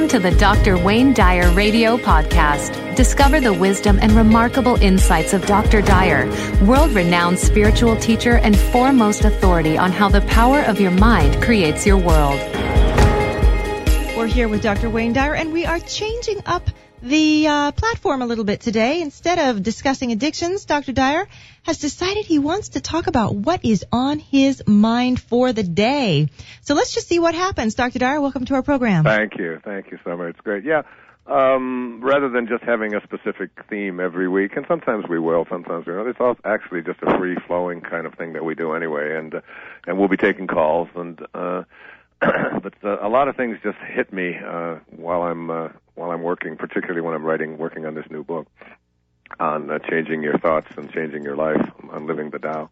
Welcome to the Dr. Wayne Dyer Radio Podcast. Discover the wisdom and remarkable insights of Dr. Dyer, world renowned spiritual teacher and foremost authority on how the power of your mind creates your world. We're here with Dr. Wayne Dyer, and we are changing up the uh, platform a little bit today. Instead of discussing addictions, Dr. Dyer has decided he wants to talk about what is on his mind for the day. So let's just see what happens. Dr. Dyer, welcome to our program. Thank you. Thank you, Summer. It's great. Yeah. Um, rather than just having a specific theme every week, and sometimes we will, sometimes we won't. It's all actually just a free flowing kind of thing that we do anyway, and uh, and we'll be taking calls and. uh but uh, a lot of things just hit me uh, while I'm uh, while I'm working, particularly when I'm writing, working on this new book on uh, changing your thoughts and changing your life on living the Tao.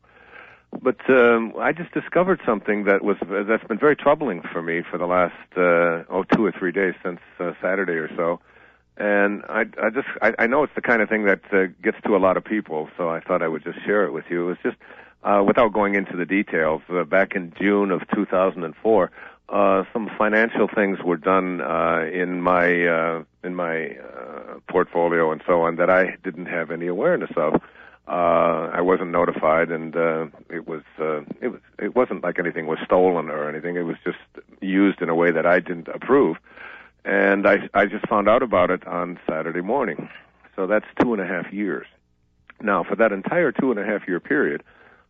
But um, I just discovered something that was that's been very troubling for me for the last uh, oh two or three days since uh, Saturday or so, and I, I just I, I know it's the kind of thing that uh, gets to a lot of people, so I thought I would just share it with you. It was just uh, without going into the details. Uh, back in June of 2004, uh, some financial things were done uh, in my uh, in my uh, portfolio and so on that I didn't have any awareness of. Uh, I wasn't notified, and uh, it was uh, it was it wasn't like anything was stolen or anything. It was just used in a way that I didn't approve, and I I just found out about it on Saturday morning. So that's two and a half years. Now, for that entire two and a half year period,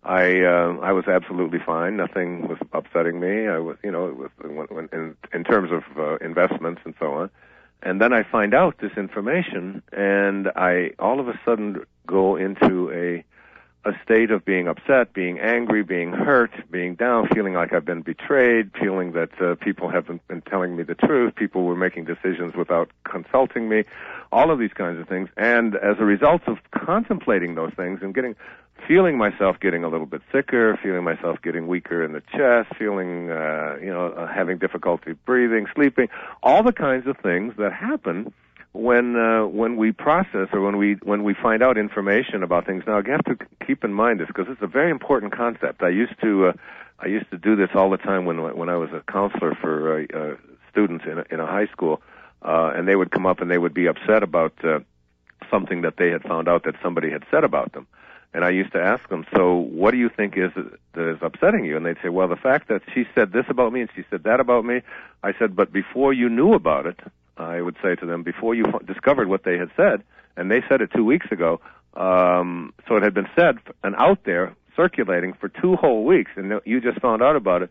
I uh, I was absolutely fine. Nothing was upsetting me. I was, you know, it was in in terms of uh, investments and so on. And then I find out this information, and I all of a sudden go into a a state of being upset, being angry, being hurt, being down, feeling like I've been betrayed, feeling that uh, people haven't been telling me the truth, people were making decisions without consulting me, all of these kinds of things. And as a result of contemplating those things and getting feeling myself getting a little bit sicker, feeling myself getting weaker in the chest, feeling uh, you know uh, having difficulty breathing, sleeping, all the kinds of things that happen when uh, when we process or when we when we find out information about things. Now, you have to keep in mind this because it's a very important concept. I used to uh, I used to do this all the time when when I was a counselor for uh, uh, students in a, in a high school, uh, and they would come up and they would be upset about uh, something that they had found out that somebody had said about them. And I used to ask them, so what do you think is that is upsetting you? And they'd say, well, the fact that she said this about me and she said that about me. I said, but before you knew about it, I would say to them, before you discovered what they had said, and they said it two weeks ago, um, so it had been said and out there circulating for two whole weeks, and you just found out about it.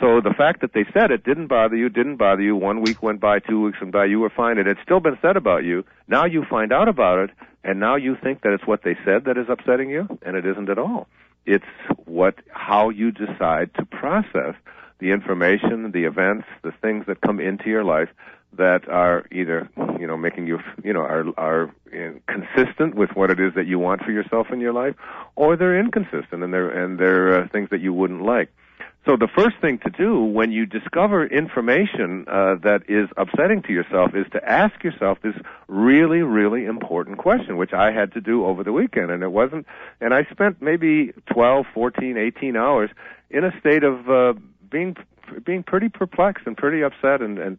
So the fact that they said it didn't bother you, didn't bother you. One week went by, two weeks went by, you were fine. It had still been said about you. Now you find out about it, and now you think that it's what they said that is upsetting you, and it isn't at all. It's what how you decide to process the information, the events, the things that come into your life that are either you know making you you know are are consistent with what it is that you want for yourself in your life, or they're inconsistent and they're and they're uh, things that you wouldn't like. So the first thing to do when you discover information uh, that is upsetting to yourself is to ask yourself this really, really important question, which I had to do over the weekend. And it wasn't, and I spent maybe 12, 14, 18 hours in a state of uh, being being pretty perplexed and pretty upset and, and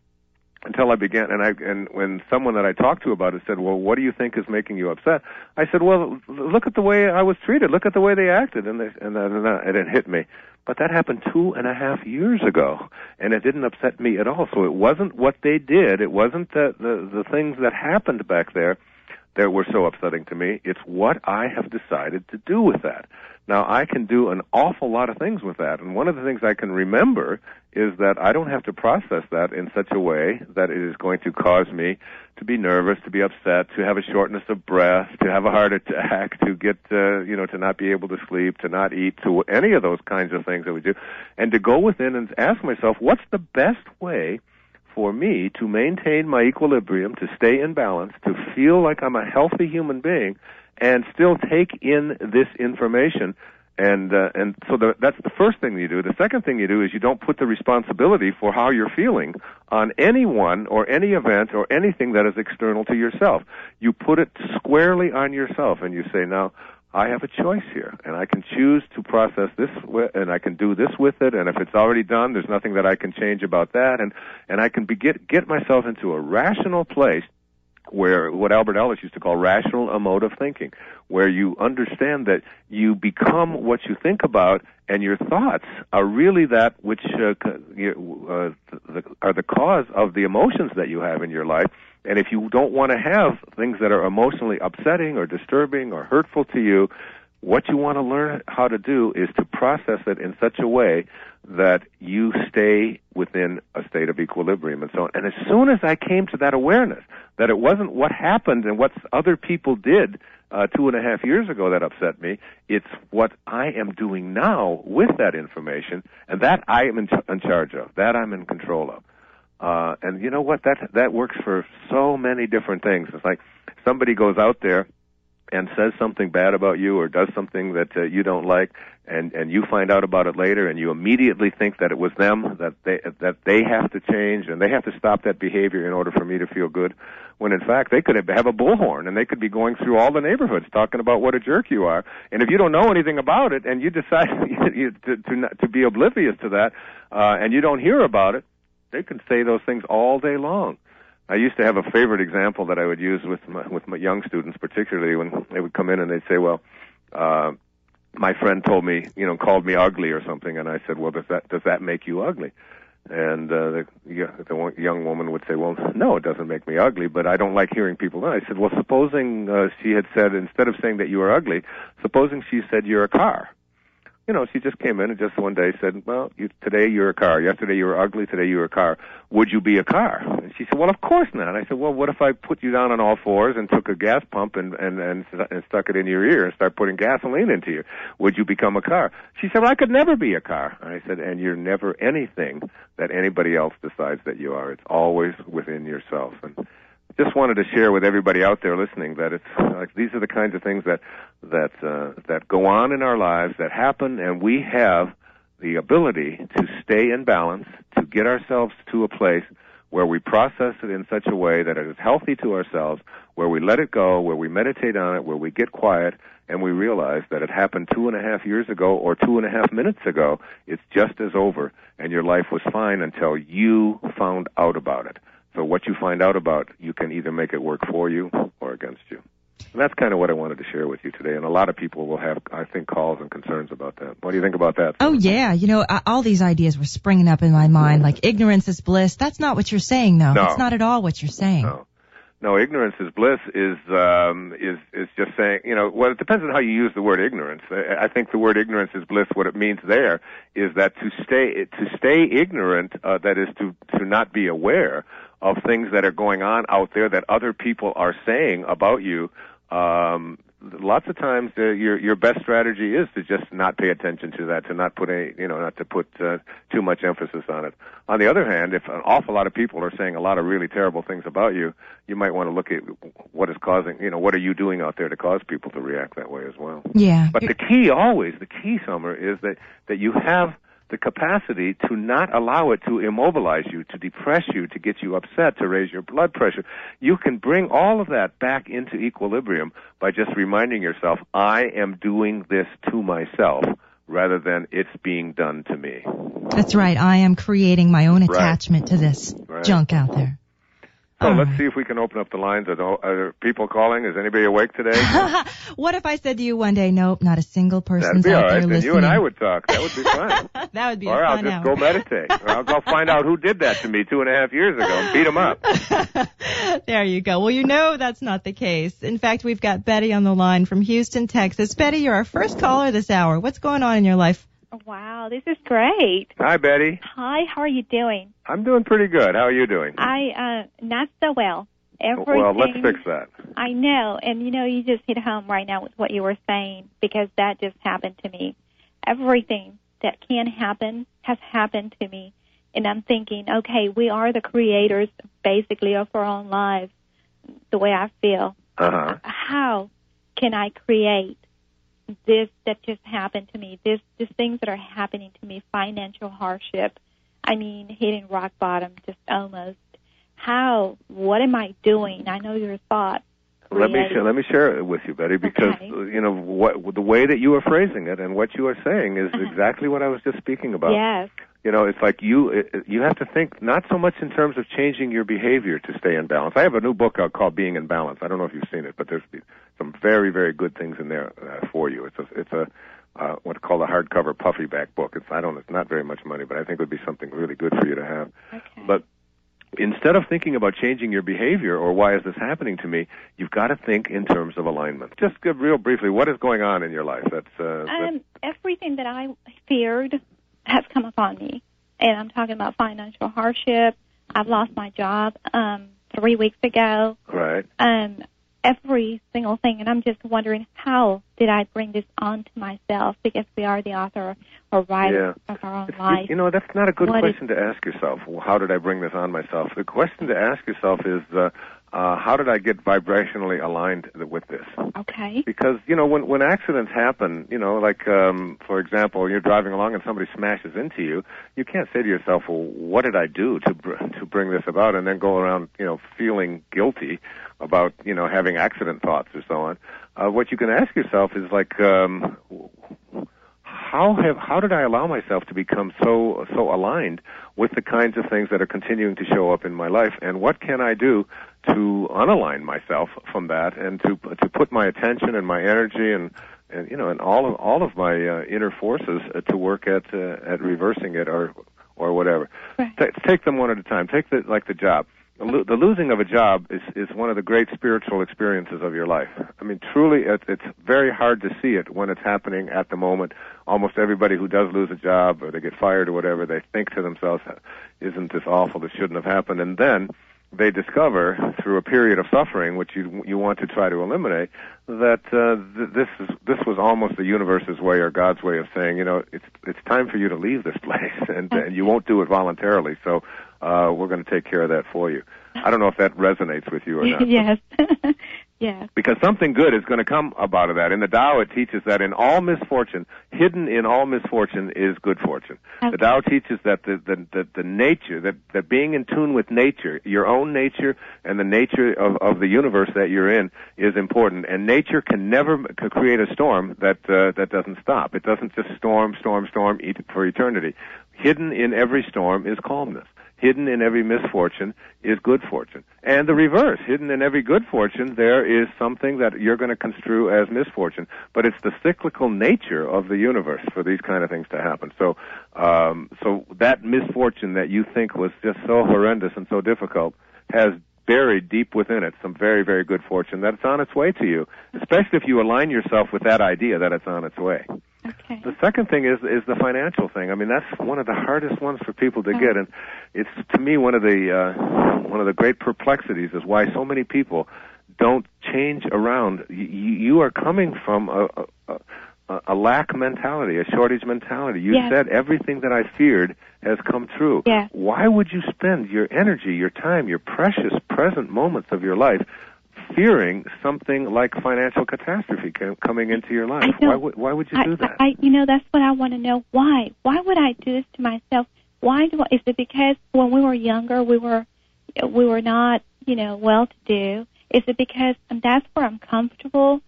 until I began, and I and when someone that I talked to about it said, "Well, what do you think is making you upset?" I said, "Well, look at the way I was treated. Look at the way they acted," and they, and, then, and it hit me. But that happened two and a half years ago, and it didn't upset me at all. So it wasn't what they did. It wasn't the the, the things that happened back there that were so upsetting to me. It's what I have decided to do with that. Now, I can do an awful lot of things with that, and one of the things I can remember is that I don't have to process that in such a way that it is going to cause me to be nervous, to be upset, to have a shortness of breath, to have a heart attack, to get, uh, you know, to not be able to sleep, to not eat, to any of those kinds of things that we do, and to go within and ask myself, what's the best way for me to maintain my equilibrium, to stay in balance, to feel like I'm a healthy human being, and still take in this information. And uh, and so the, that's the first thing you do. The second thing you do is you don't put the responsibility for how you're feeling on anyone or any event or anything that is external to yourself. You put it squarely on yourself, and you say, now, I have a choice here, and I can choose to process this, with, and I can do this with it. And if it's already done, there's nothing that I can change about that. And and I can be, get get myself into a rational place where what Albert Ellis used to call rational emotive thinking, where you understand that you become what you think about, and your thoughts are really that which uh, uh, the, are the cause of the emotions that you have in your life. And if you don't want to have things that are emotionally upsetting or disturbing or hurtful to you, what you want to learn how to do is to process it in such a way that you stay within a state of equilibrium and so on. And as soon as I came to that awareness that it wasn't what happened and what other people did uh, two and a half years ago that upset me, it's what I am doing now with that information, and that I am in, ch- in charge of, that I'm in control of. Uh, and you know what? That that works for so many different things. It's like somebody goes out there and says something bad about you or does something that uh, you don't like and and you find out about it later and you immediately think that it was them that they that they have to change and they have to stop that behavior in order for me to feel good when in fact they could have a bullhorn and they could be going through all the neighborhoods talking about what a jerk you are and if you don't know anything about it and you decide to to not, to be oblivious to that uh and you don't hear about it they can say those things all day long I used to have a favorite example that I would use with my, with my young students, particularly when they would come in and they'd say, "Well, uh, my friend told me, you know, called me ugly or something," and I said, "Well, does that does that make you ugly?" And uh, the, the young woman would say, "Well, no, it doesn't make me ugly, but I don't like hearing people." I said, "Well, supposing uh, she had said instead of saying that you are ugly, supposing she said you're a car." You know, she just came in and just one day said, "Well, you, today you're a car. Yesterday you were ugly. Today you're a car. Would you be a car?" And she said, "Well, of course not." And I said, "Well, what if I put you down on all fours and took a gas pump and and and, and stuck it in your ear and start putting gasoline into you? Would you become a car?" She said, well, "I could never be a car." And I said, "And you're never anything that anybody else decides that you are. It's always within yourself." And just wanted to share with everybody out there listening that it's like these are the kinds of things that that uh, that go on in our lives that happen, and we have the ability to stay in balance, to get ourselves to a place where we process it in such a way that it is healthy to ourselves, where we let it go, where we meditate on it, where we get quiet, and we realize that it happened two and a half years ago or two and a half minutes ago. It's just as over, and your life was fine until you found out about it. So what you find out about, you can either make it work for you or against you. And that's kind of what I wanted to share with you today. And a lot of people will have, I think, calls and concerns about that. What do you think about that? Oh yeah, you know, all these ideas were springing up in my mind, like ignorance is bliss. That's not what you're saying, though. No. It's not at all what you're saying. No. No, ignorance is bliss is um, is is just saying you know well it depends on how you use the word ignorance. I think the word ignorance is bliss. What it means there is that to stay to stay ignorant, uh, that is to to not be aware of things that are going on out there that other people are saying about you. Um, lots of times, uh, your your best strategy is to just not pay attention to that, to not put a you know not to put uh, too much emphasis on it. On the other hand, if an awful lot of people are saying a lot of really terrible things about you, you might want to look at what is causing you know what are you doing out there to cause people to react that way as well. Yeah. But the key always, the key, Summer, is that that you have the capacity to not allow it to immobilize you, to depress you, to get you upset, to raise your blood pressure. You can bring all of that back into equilibrium by just reminding yourself, I am doing this to myself rather than it's being done to me. That's right. I am creating my own Right. attachment to this Right. junk out there. So All let's right. see if we can open up the lines. Are, there- are there people calling? Is anybody awake today? what if I said to you one day, nope, not a single That'd person's be all out right. there Then listening? you and I would talk. That would be fun. that would be or a I'll fun just hour. go meditate. Or I'll go find out who did that to me two and a half years ago and beat them up. there you go. Well, you know that's not the case. In fact, we've got Betty on the line from Houston, Texas. Betty, you're our first caller this hour. What's going on in your life? Wow, this is great. Hi, Betty. Hi, how are you doing? I'm doing pretty good. How are you doing? I uh not so well. Everything well, let's fix that. I know, and you know, you just hit home right now with what you were saying because that just happened to me. Everything that can happen has happened to me, and I'm thinking, okay, we are the creators basically of our own lives. The way I feel, Uh huh. how can I create this that just happened to me? This, these things that are happening to me, financial hardship. I mean, hitting rock bottom, just almost. How? What am I doing? I know your thoughts Let me share, let me share it with you, Betty, because Okay. uh, you know what the way that you are phrasing it and what you are saying is Uh-huh. exactly what I was just speaking about. Yes. You know, it's like you you have to think not so much in terms of changing your behavior to stay in balance. I have a new book out called Being in Balance. I don't know if you've seen it, but there's some very very good things in there uh, for you. It's a it's a uh, what's called a hardcover puffy back book. It's I don't it's not very much money, but I think it would be something really good for you to have. Okay. But instead of thinking about changing your behavior or why is this happening to me, you've got to think in terms of alignment. Just give real briefly what is going on in your life. That's uh, Um, everything that I feared has come upon me, and I'm talking about financial hardship. I've lost my job um, three weeks ago. right. Um, every single thing, and I'm just wondering how did I bring this on to myself? Because we are the author or writer of our own life. You know, that's not a good What is- question to ask yourself. Well, how did I bring this on myself? The question to ask yourself is, uh, uh, how did I get vibrationally aligned with this? okay. Because you know, when when accidents happen, you know, like um, for example, you're driving along and somebody smashes into you, you can't say to yourself, "Well, what did I do to br- to bring this about?" and then go around, you know, feeling guilty about you know having accident thoughts or so on. Uh, what you can ask yourself is like, um, how have how did I allow myself to become so so aligned with the kinds of things that are continuing to show up in my life, and what can I do to unalign myself from that, and to to put my attention and my energy and and you know and all of all of my uh, inner forces uh, to work at uh, at reversing it or or whatever. Right. Ta take them one at a time. Take the like the job. The, lo- the losing of a job is is one of the great spiritual experiences of your life. I mean, truly, it, it's very hard to see it when it's happening at the moment. Almost everybody who does lose a job or they get fired or whatever, they think to themselves, "Isn't this awful? This shouldn't have happened." And then they discover through a period of suffering, which you you want to try to eliminate, that uh, th- this is this was almost the universe's way or God's way of saying, you know, it's it's time for you to leave this place, and, and you won't do it voluntarily. So uh, we're going to take care of that for you. I don't know if that resonates with you or not. yes. Yes. Because something good is going to come about of that. In the Tao, it teaches that in all misfortune, hidden in all misfortune is good fortune. The Okay. Tao teaches that the, the, the, the nature, that, that being in tune with nature, your own nature and the nature of, of the universe that you're in is important. And nature can never m- c- create a storm that, uh, that doesn't stop. It doesn't just storm, storm, storm for eternity. Hidden in every storm is calmness. Hidden in every misfortune is good fortune. And the reverse, hidden in every good fortune, there is something that you're going to construe as misfortune. But it's the cyclical nature of the universe for these kind of things to happen. So, um, so that misfortune that you think was just so horrendous and so difficult has buried deep within it some very, very good fortune that's on its way to you, especially if you align yourself with that idea that it's on its way. Okay. The second thing is is the financial thing. I mean, that's one of the hardest ones for people to get, and it's to me one of the uh, one of the great perplexities is why so many people don't change around. You, you are coming from a, a, a, a lack mentality, a shortage mentality. You Yes. said everything that I feared has come true. Yes. Why would you spend your energy, your time, your precious present moments of your life? Fearing something like financial catastrophe co- coming into your life. Why would why would you I, do that? I, you know, that's what I want to know. Why? Why would I do this to myself? Why do? I, is it because when we were younger, we were, we were not, you know, well to do? Is it because that's where I'm comfortable?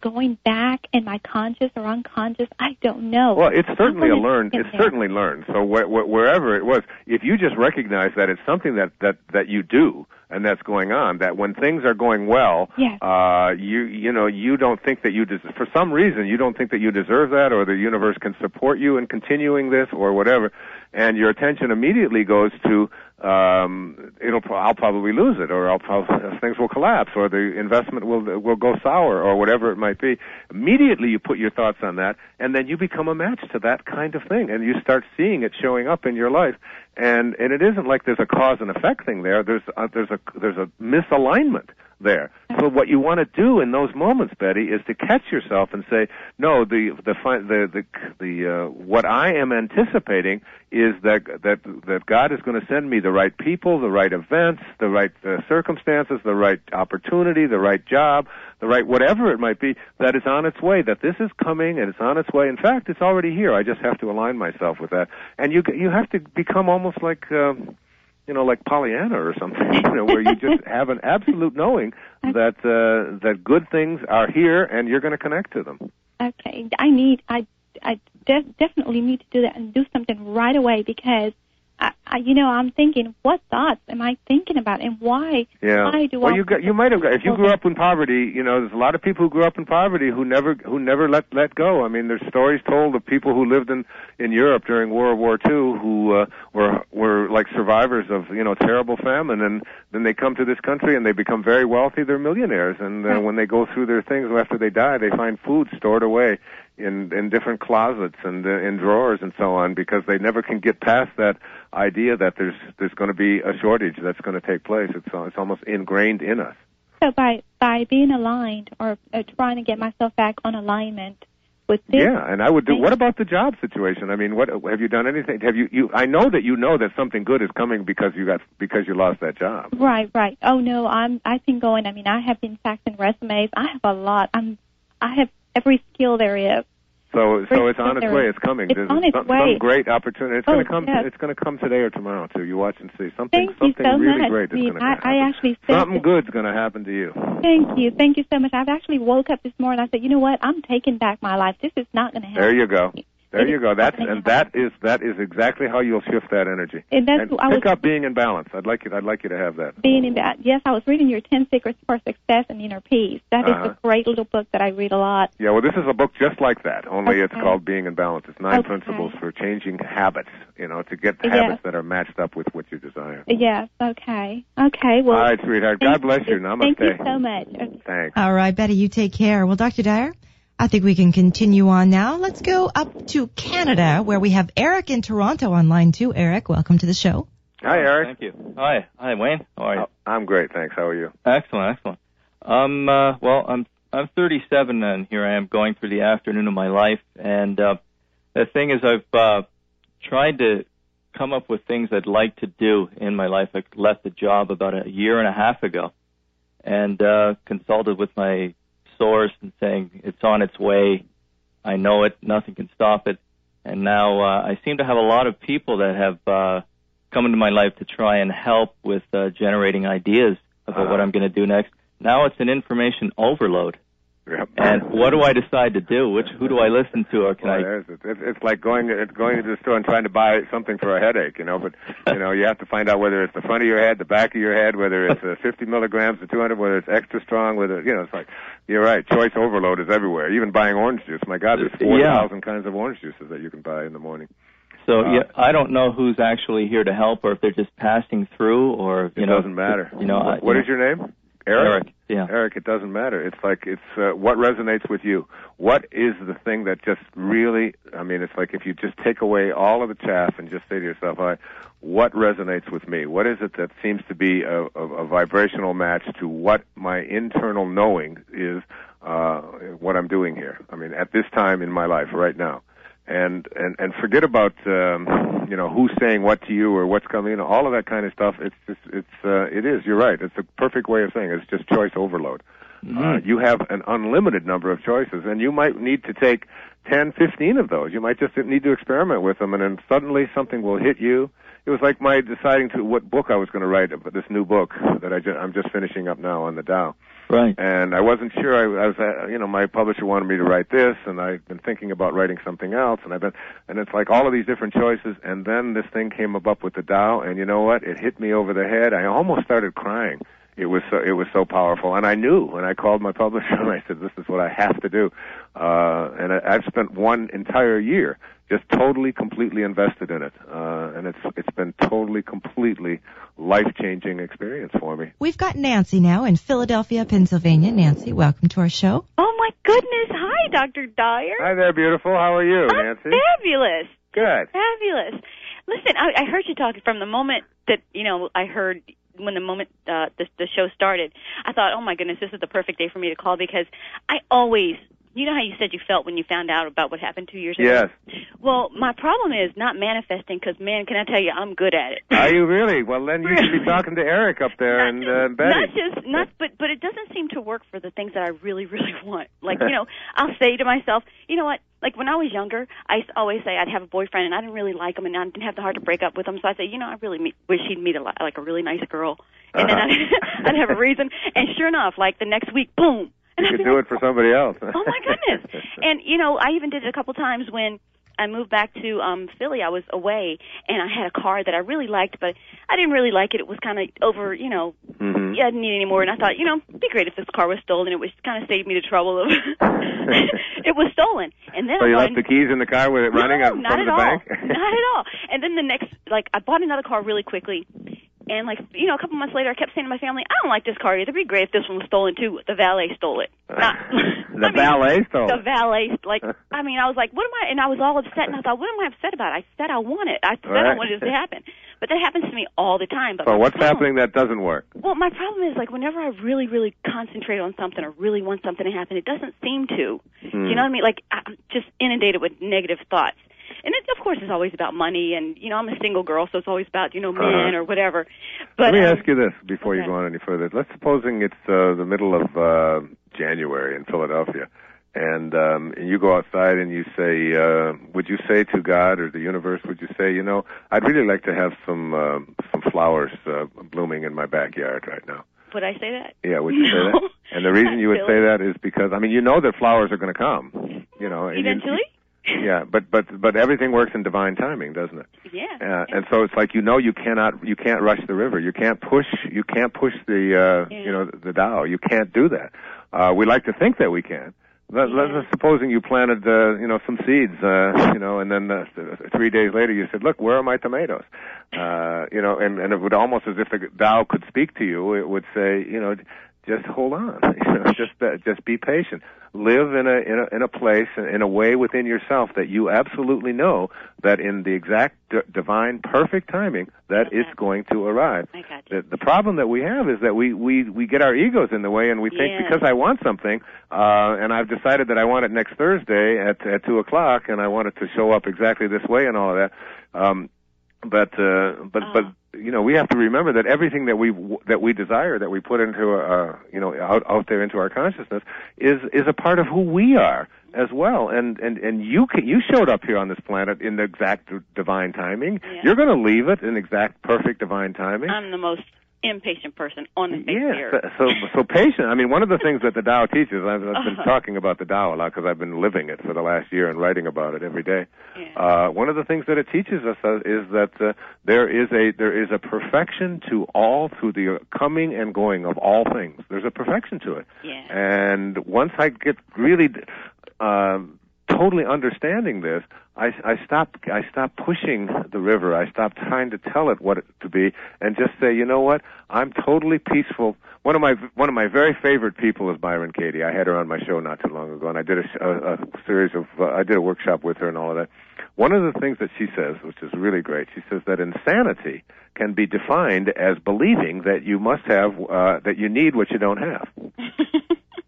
Going back in my conscious or unconscious, I don't know. Well, it's certainly a learned. It's there. certainly learned. So wh- wh- wherever it was, if you just recognize that it's something that that that you do and that's going on, that when things are going well, Yes. uh, you you know you don't think that you des- for some reason you don't think that you deserve that, or the universe can support you in continuing this, or whatever, and your attention immediately goes to um, it'll I'll probably lose it, or I'll probably things will collapse, or the investment will will go sour, or whatever it might be. Immediately, you put your thoughts on that, and then you become a match to that kind of thing, and you start seeing it showing up in your life. And and it isn't like there's a cause and effect thing there. There's a, there's a there's a misalignment there. So what you want to do in those moments, Betty, is to catch yourself and say, no, the the the the, the uh, what I am anticipating is that that that God is going to send me the right people, the right events, the right uh, circumstances, the right opportunity, the right job, the right whatever it might be that is on its way. That this is coming and it's on its way. In fact, it's already here. I just have to align myself with that. And you you have to become almost like. Um, you know, like Pollyanna or something, you know, where you just have an absolute knowing that uh, that good things are here and you're going to connect to them. Okay, I need I I de- definitely need to do that and do something right away because I, I you know I'm thinking what thoughts am I thinking about and why Yeah. why do well, I you got you might have got if you grew up in poverty. You know, there's a lot of people who grew up in poverty who never who never let let go. I mean, there's stories told of people who lived in in Europe during World War II who uh, were were like survivors of you know terrible famine, and then they come to this country and they become very wealthy. They're millionaires, and uh, Right. when they go through their things after they die, they find food stored away in in different closets and uh, in drawers and so on because they never can get past that idea that there's there's going to be a shortage that's going to take place. It's it's almost ingrained in us. so by by being aligned or uh, trying to get myself back on alignment with this Yeah, and I would do. What about the job situation? I mean, what have you done anything? Have you you? I know that you know that something good is coming because you got because you lost that job. Right, right. Oh no, I'm I've been going. I mean, I have been faxing resumes. I have a lot. I'm I have every skill there is. So so it's on its way. It's coming. It's There's on its some, way. some great opportunity. It's Oh, going to come. yes. It's going to come today or tomorrow too. You watch and see something. Thank something so really much. great is going to I, happen. I actually something good's going to happen to you. Thank you, thank you so much. I've actually woke up this morning. I said, you know what? I'm taking back my life. This is not going to happen. There you go. There you go. That's happening and that is that is exactly how you'll shift that energy. And that's and I pick was up being in balance. I'd like you. I'd like you to have that. being in that. Yes, I was reading your Ten Secrets for Success and Inner Peace. That is Uh-huh. a great little book that I read a lot. Yeah, well, this is a book just like that. Only it's called Being in Balance. It's nine Okay. principles for changing habits. You know, to get Yes. habits that are matched up with what you desire. Yes. Okay. Okay. Well. All right, sweetheart. God bless you. Namaste. Thank you so much. Okay. Thanks. All right, Betty, you take care. Well, Dr. Dyer, I think we can continue on now. Let's go up to Canada where we have Eric in Toronto on line two. Eric, welcome to the show. Hi, Eric. Thank you. Hi, hi, Wayne. How are you? Oh, I'm great, thanks. How are you? Excellent, excellent. Um, uh, well, I'm I'm 37, and here I am going through the afternoon of my life. And uh, the thing is, I've uh, tried to come up with things I'd like to do in my life. I left the job about a year and a half ago, and uh, consulted with my source and saying it's on its way. I know it. Nothing can stop it. And now uh, I seem to have a lot of people that have uh, come into my life to try and help with uh, generating ideas about what Uh-huh. I'm going to do next. Now it's an information overload. Yep. And what do I decide to do? Which who do I listen to, or can Well, I? there's. It's, it's like going it's going to the store and trying to buy something for a headache, you know. But you know, you have to find out whether it's the front of your head, the back of your head, whether it's uh, 50 milligrams or 200, whether it's extra strong, whether you know. It's like you're right. Choice overload is everywhere. Even buying orange juice. My God, there's Yeah. 4,000 kinds of orange juices that you can buy in the morning. So Uh, yeah, I don't know who's actually here to help, or if they're just passing through, or you It know, doesn't matter. You know, I- what you is your name? Eric. Eric. Yeah. Eric, it doesn't matter. It's like it's uh, what resonates with you. What is the thing that just really? I mean, it's like if you just take away all of the chaff and just say to yourself, "I, what resonates with me? What is it that seems to be a, a, a vibrational match to what my internal knowing is? Uh, what I'm doing here. I mean, at this time in my life, right now." And and and forget about um, you know who's saying what to you or what's coming. You know, all of that kind of stuff. It's just it's uh, it is. You're right. It's a perfect way of saying it. It's just choice overload. Uh, you have an unlimited number of choices, and you might need to take 10, 15 of those. You might just need to experiment with them, and then suddenly something will hit you. It was like my deciding to what book I was going to write, about this new book that I ju- I'm just finishing up now on the Tao Right. and I wasn't sure. I, I was, uh, you know, my publisher wanted me to write this, and I've been thinking about writing something else, and I've been, and it's like all of these different choices, and then this thing came up with the Tao, and you know what? It hit me over the head. I almost started crying. It was so, it was so powerful, and I knew when I called my publisher and I said, "This is what I have to do," uh, and I, I've spent one entire year just totally, completely invested in it, uh, and it's it's been totally, completely life changing experience for me. We've got Nancy now in Philadelphia, Pennsylvania. Nancy, welcome to our show. Oh my goodness! Hi, Dr. Dyer. Hi there, beautiful. How are you, I'm Nancy? fabulous. Good. Fabulous. Listen, I, I heard you talking from the moment that you know I heard when the moment uh, the the show started. I thought, oh my goodness, this is the perfect day for me to call because I always. You know how you said you felt when you found out about what happened two years ago? Yes. Well, my problem is not manifesting because, man, can I tell you, I'm good at it. Are you really? Well, then you should be talking to Eric up there and uh, not just not but but it doesn't seem to work for the things that I really really want. Like you know, I'll say to myself, you know what? Like when I was younger, I used to always say I'd have a boyfriend and I didn't really like him and I didn't have the heart to break up with him. So I say, you know, I really meet, wish he'd meet a li- like a really nice girl, and then Uh-huh. I'd, I'd have a reason. And sure enough, like the next week, boom. And You I'd could do like, it for somebody else. oh my goodness! And you know, I even did it a couple times when I moved back to um Philly. I was away and I had a car that I really liked, but I didn't really like it. It was kind of over, you know, Mhm. yeah, I didn't need it anymore. And I thought, you know, it'd be great if this car was stolen. It would kind of save me the trouble of it was stolen. And then So I you left the keys in the car with it running no, in not front of at the all. bank? not at all. And then the next, like, I bought another car really quickly. And like you know, a couple months later, I kept saying to my family, "I don't like this car either. It'd be great if this one was stolen too. The valet stole it. Not, the I mean, valet stole it. the valet like I mean I was like what am I and I was all upset and I thought what am I upset about I said I want it I said I Right. wanted this to happen but that happens to me all the time but So what's problem- happening that doesn't work? well my problem is like whenever I really really concentrate on something or really want something to happen it doesn't seem to Hmm. you know what I mean like I'm just inundated with negative thoughts and it of course is always about money and you know I'm a single girl so it's always about you know men Uh-huh. or whatever but Let me um, ask you this before you go on any further. Let's supposing it's uh, the middle of uh, January in Philadelphia, and um, and you go outside and you say, uh, would you say to God or the universe, would you say, you know, I'd really like to have some um, some flowers uh, blooming in my backyard right now. would I say that Yeah, would you say No. that? And the reason you would say that is because I mean you know that flowers are going to come, you know. and you- eventually yeah, but but but everything works in divine timing, doesn't it? yeah Uh, and so it's like you know you cannot you can't rush the river. You can't push you can't push the uh, Yeah. you know the Tao. You can't do that. Uh, we like to think that we can. Let, Yeah. let's supposing you planted uh, you know some seeds, uh, you know, and then uh, three days later you said, "Look, where are my tomatoes?" Uh, you know, and and it would almost as if the Tao could speak to you. It would say, you know, just hold on, you know, just uh, just be patient. Live in a in a in a place in a way within yourself that you absolutely know that in the exact d- divine perfect timing that Okay. it's going to arrive. I got you The, the problem that we have is that we we we get our egos in the way and we think Yes. because I want something uh, and I've decided that I want it next Thursday at at two o'clock and I want it to show up exactly this way and all of that. Um, but uh, but Oh. but you know we have to remember that everything that we that we desire that we put into uh, you know out out there into our consciousness is is a part of who we are as well and and and you can, you showed up here on this planet in the exact divine timing Yeah. you're going to leave it in exact perfect divine timing I'm the most impatient person on the face Yes, so so patient. I mean, one of the things that the Tao teaches. I've, I've been Uh-huh. talking about the Tao a lot because I've been living it for the last year and writing about it every day. Yeah. Uh, one of the things that it teaches us uh, is that uh, there is a there is a perfection to all through the coming and going of all things. There's a perfection to it. Yeah. And once I get really um, totally understanding this, I, I stop I stop pushing the river. I stop trying to tell it what it to be, and just say, you know what? I'm totally peaceful. One of my one of my very favorite people is Byron Katie. I had her on my show not too long ago, and I did a, a, a series of uh, I did a workshop with her and all of that. One of the things that she says, which is really great, she says that insanity can be defined as believing that you must have uh, that you need what you don't have.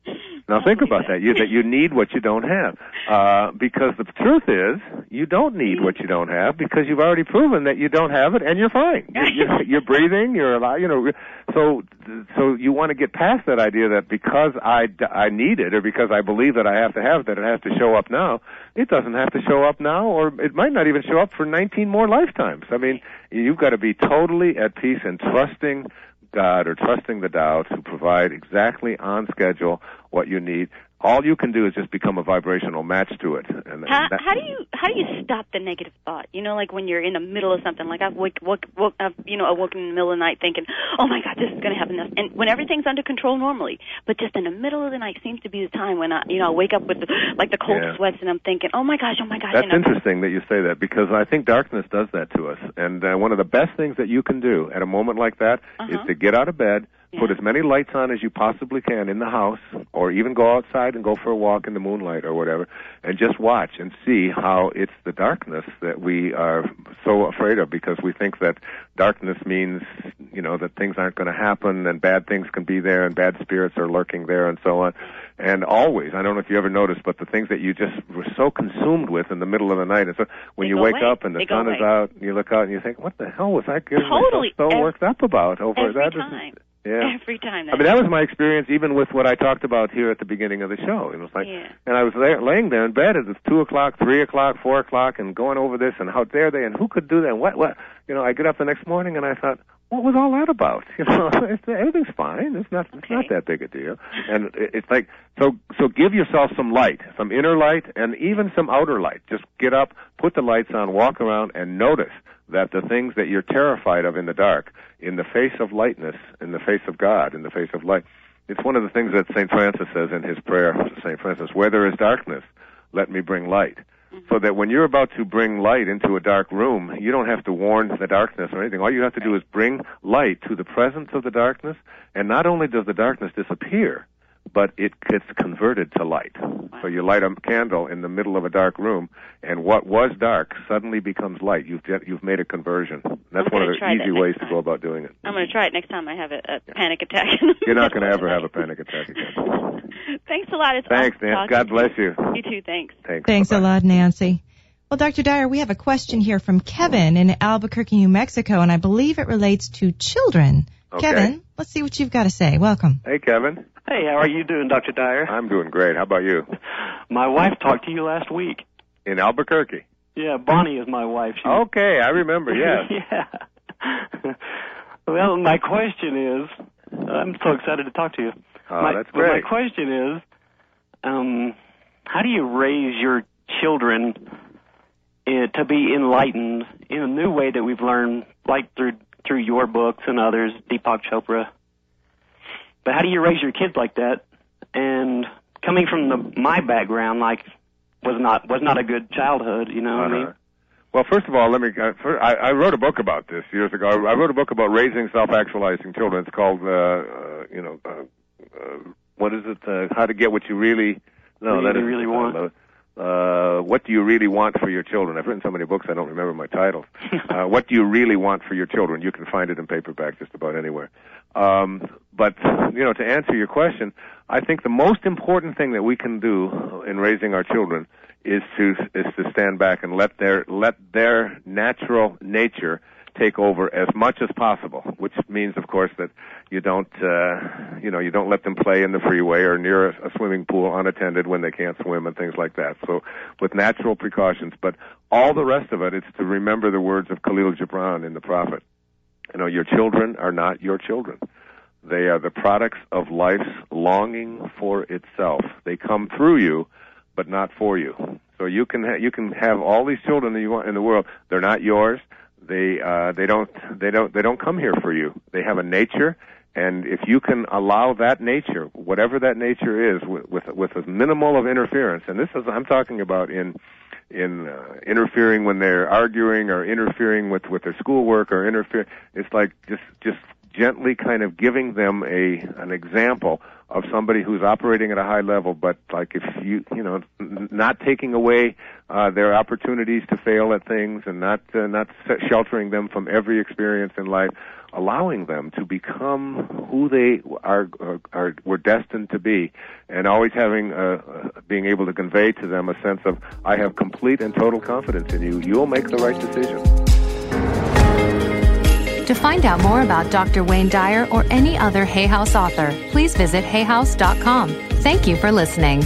Now think about that. You that you need what you don't have, uh, because the truth is you don't need what you don't have because you've already proven that you don't have it and you're fine. You're, you're, breathing. You're alive. You know. So so you want to get past that idea that because I I need it or because I believe that I have to have it, that it has to show up now. It doesn't have to show up now, or it might not even show up for 19 more lifetimes. I mean, you've got to be totally at peace and trusting God or trusting the Tao to provide exactly on schedule what you need. All you can do is just become a vibrational match to it. And, and How, that, how do you how do you stop the negative thought? You know, like when you're in the middle of something, like I've woke, woke, woke I've, you know, awoken in the middle of the night thinking, oh my God, this is going to happen, and when everything's under control normally, but just in the middle of the night seems to be the time when I, you know, I wake up with the, like the cold Yeah. sweats, and I'm thinking, oh my gosh, oh my gosh, That's interesting that you say that because I think darkness does that to us. And uh, one of the best things that you can do at a moment like that is Uh-huh. to get out of bed, put as many lights on as you possibly can in the house, or even go outside and go for a walk in the moonlight or whatever, and just watch and see how it's the darkness that we are so afraid of because we think that darkness means, you know, that things aren't going to happen and bad things can be there and bad spirits are lurking there and so on. And always, I don't know if you ever noticed, but the things that you just were so consumed with in the middle of the night, and so when They you wake away. up and the They sun is out, and you look out and you think, what the hell was I getting Totally. so Ev- worked up about over every that? Time. Yeah. Every time. I mean, that was my experience even with what I talked about here at the beginning of the show. It was like, Yeah. and I was there, laying there in bed. It was two o'clock, three o'clock, four o'clock, and going over this and how dare they and who could do that? And what, what? You know, I get up the next morning and I thought, what was all that about? You know, it's, everything's fine. It's not, it's not that big a deal. And it's like, so, so give yourself some light, some inner light, and even some outer light. Just get up, put the lights on, walk around, and notice that the things that you're terrified of in the dark, in the face of lightness, in the face of God, in the face of light, it's one of the things that St. Francis says in his prayer to St. Francis, where there is darkness, let me bring light. Mm-hmm. So that when you're about to bring light into a dark room, you don't have to warn the darkness or anything. All you have to do is bring light to the presence of the darkness, and not only does the darkness disappear, but it gets converted to light. So you light a candle in the middle of a dark room, and what was dark suddenly becomes light. You've get, you've made a conversion. That's one of the easy next ways to go about doing it. I'm going to try it next time I have a, a panic attack. You're not going to ever have a panic attack again. Thanks a lot. It's Thanks, awesome Dan. God bless you. You too. Thanks. Thanks. Thanks a Bye-bye. lot, Nancy. Well, Dr. Dyer, we have a question here from Kevin in Albuquerque, New Mexico, and I believe it relates to children. Okay. Kevin, let's see what you've got to say. Welcome. Hey, Kevin. Hey, how are you doing, Dr. Dyer? I'm doing great. How about you? My wife talked to you last week. In Albuquerque. Yeah, Bonnie is my wife. She, Okay, I remember. Yes. yeah. well, my question is, I'm so excited to talk to you. Oh, my, that's but My question is, um, how do you raise your children uh, to be enlightened in a new way that we've learned, like through through your books and others, Deepak Chopra? But how do you raise your kids like that? And coming from the my background, like was not was not a good childhood. You know what I mean? Uh-huh. Well, first of all, let me. Uh, first, I, I wrote a book about this years ago. I wrote a book about raising self-actualizing children. It's called, uh, uh, you know, uh, uh, what is it? Uh, how to get what you really. No, Really, that isn't really want. Uh, what do you really want for your children? I've written so many books I don't remember my titles. uh, what do you really want for your children? You can find it in paperback just about anywhere. Um, but you know, to answer your question, I think the most important thing that we can do in raising our children is to is to stand back and let their let their natural nature take over as much as possible. Which means, of course, that you don't uh, you know you don't let them play in the freeway or near a, a swimming pool unattended when they can't swim and things like that. So with natural precautions, but all the rest of it, it's to remember the words of Kahlil Gibran in the Prophet. You know, your children are not your children. They are the products of life's longing for itself. They come through you, but not for you. So you can ha- you can have all these children that you want in the world. They're not yours. They uh, they don't they don't they don't come here for you. They have a nature, and if you can allow that nature, whatever that nature is, with with, with as minimal of interference, and this is I'm talking about in in uh, interfering when they're arguing or interfering with with their schoolwork or interfere it's like just just gently kind of giving them a an example of somebody who's operating at a high level but like if you you know not taking away uh their opportunities to fail at things and not uh, not sheltering them from every experience in life allowing them to become who they are are, are were destined to be and always having uh, uh, being able to convey to them a sense of I have complete and total confidence in you. You'll make the right decision To find out more about Dr. Wayne Dyer or any other Hay House author, please visit hayhouse.com. Thank you for listening.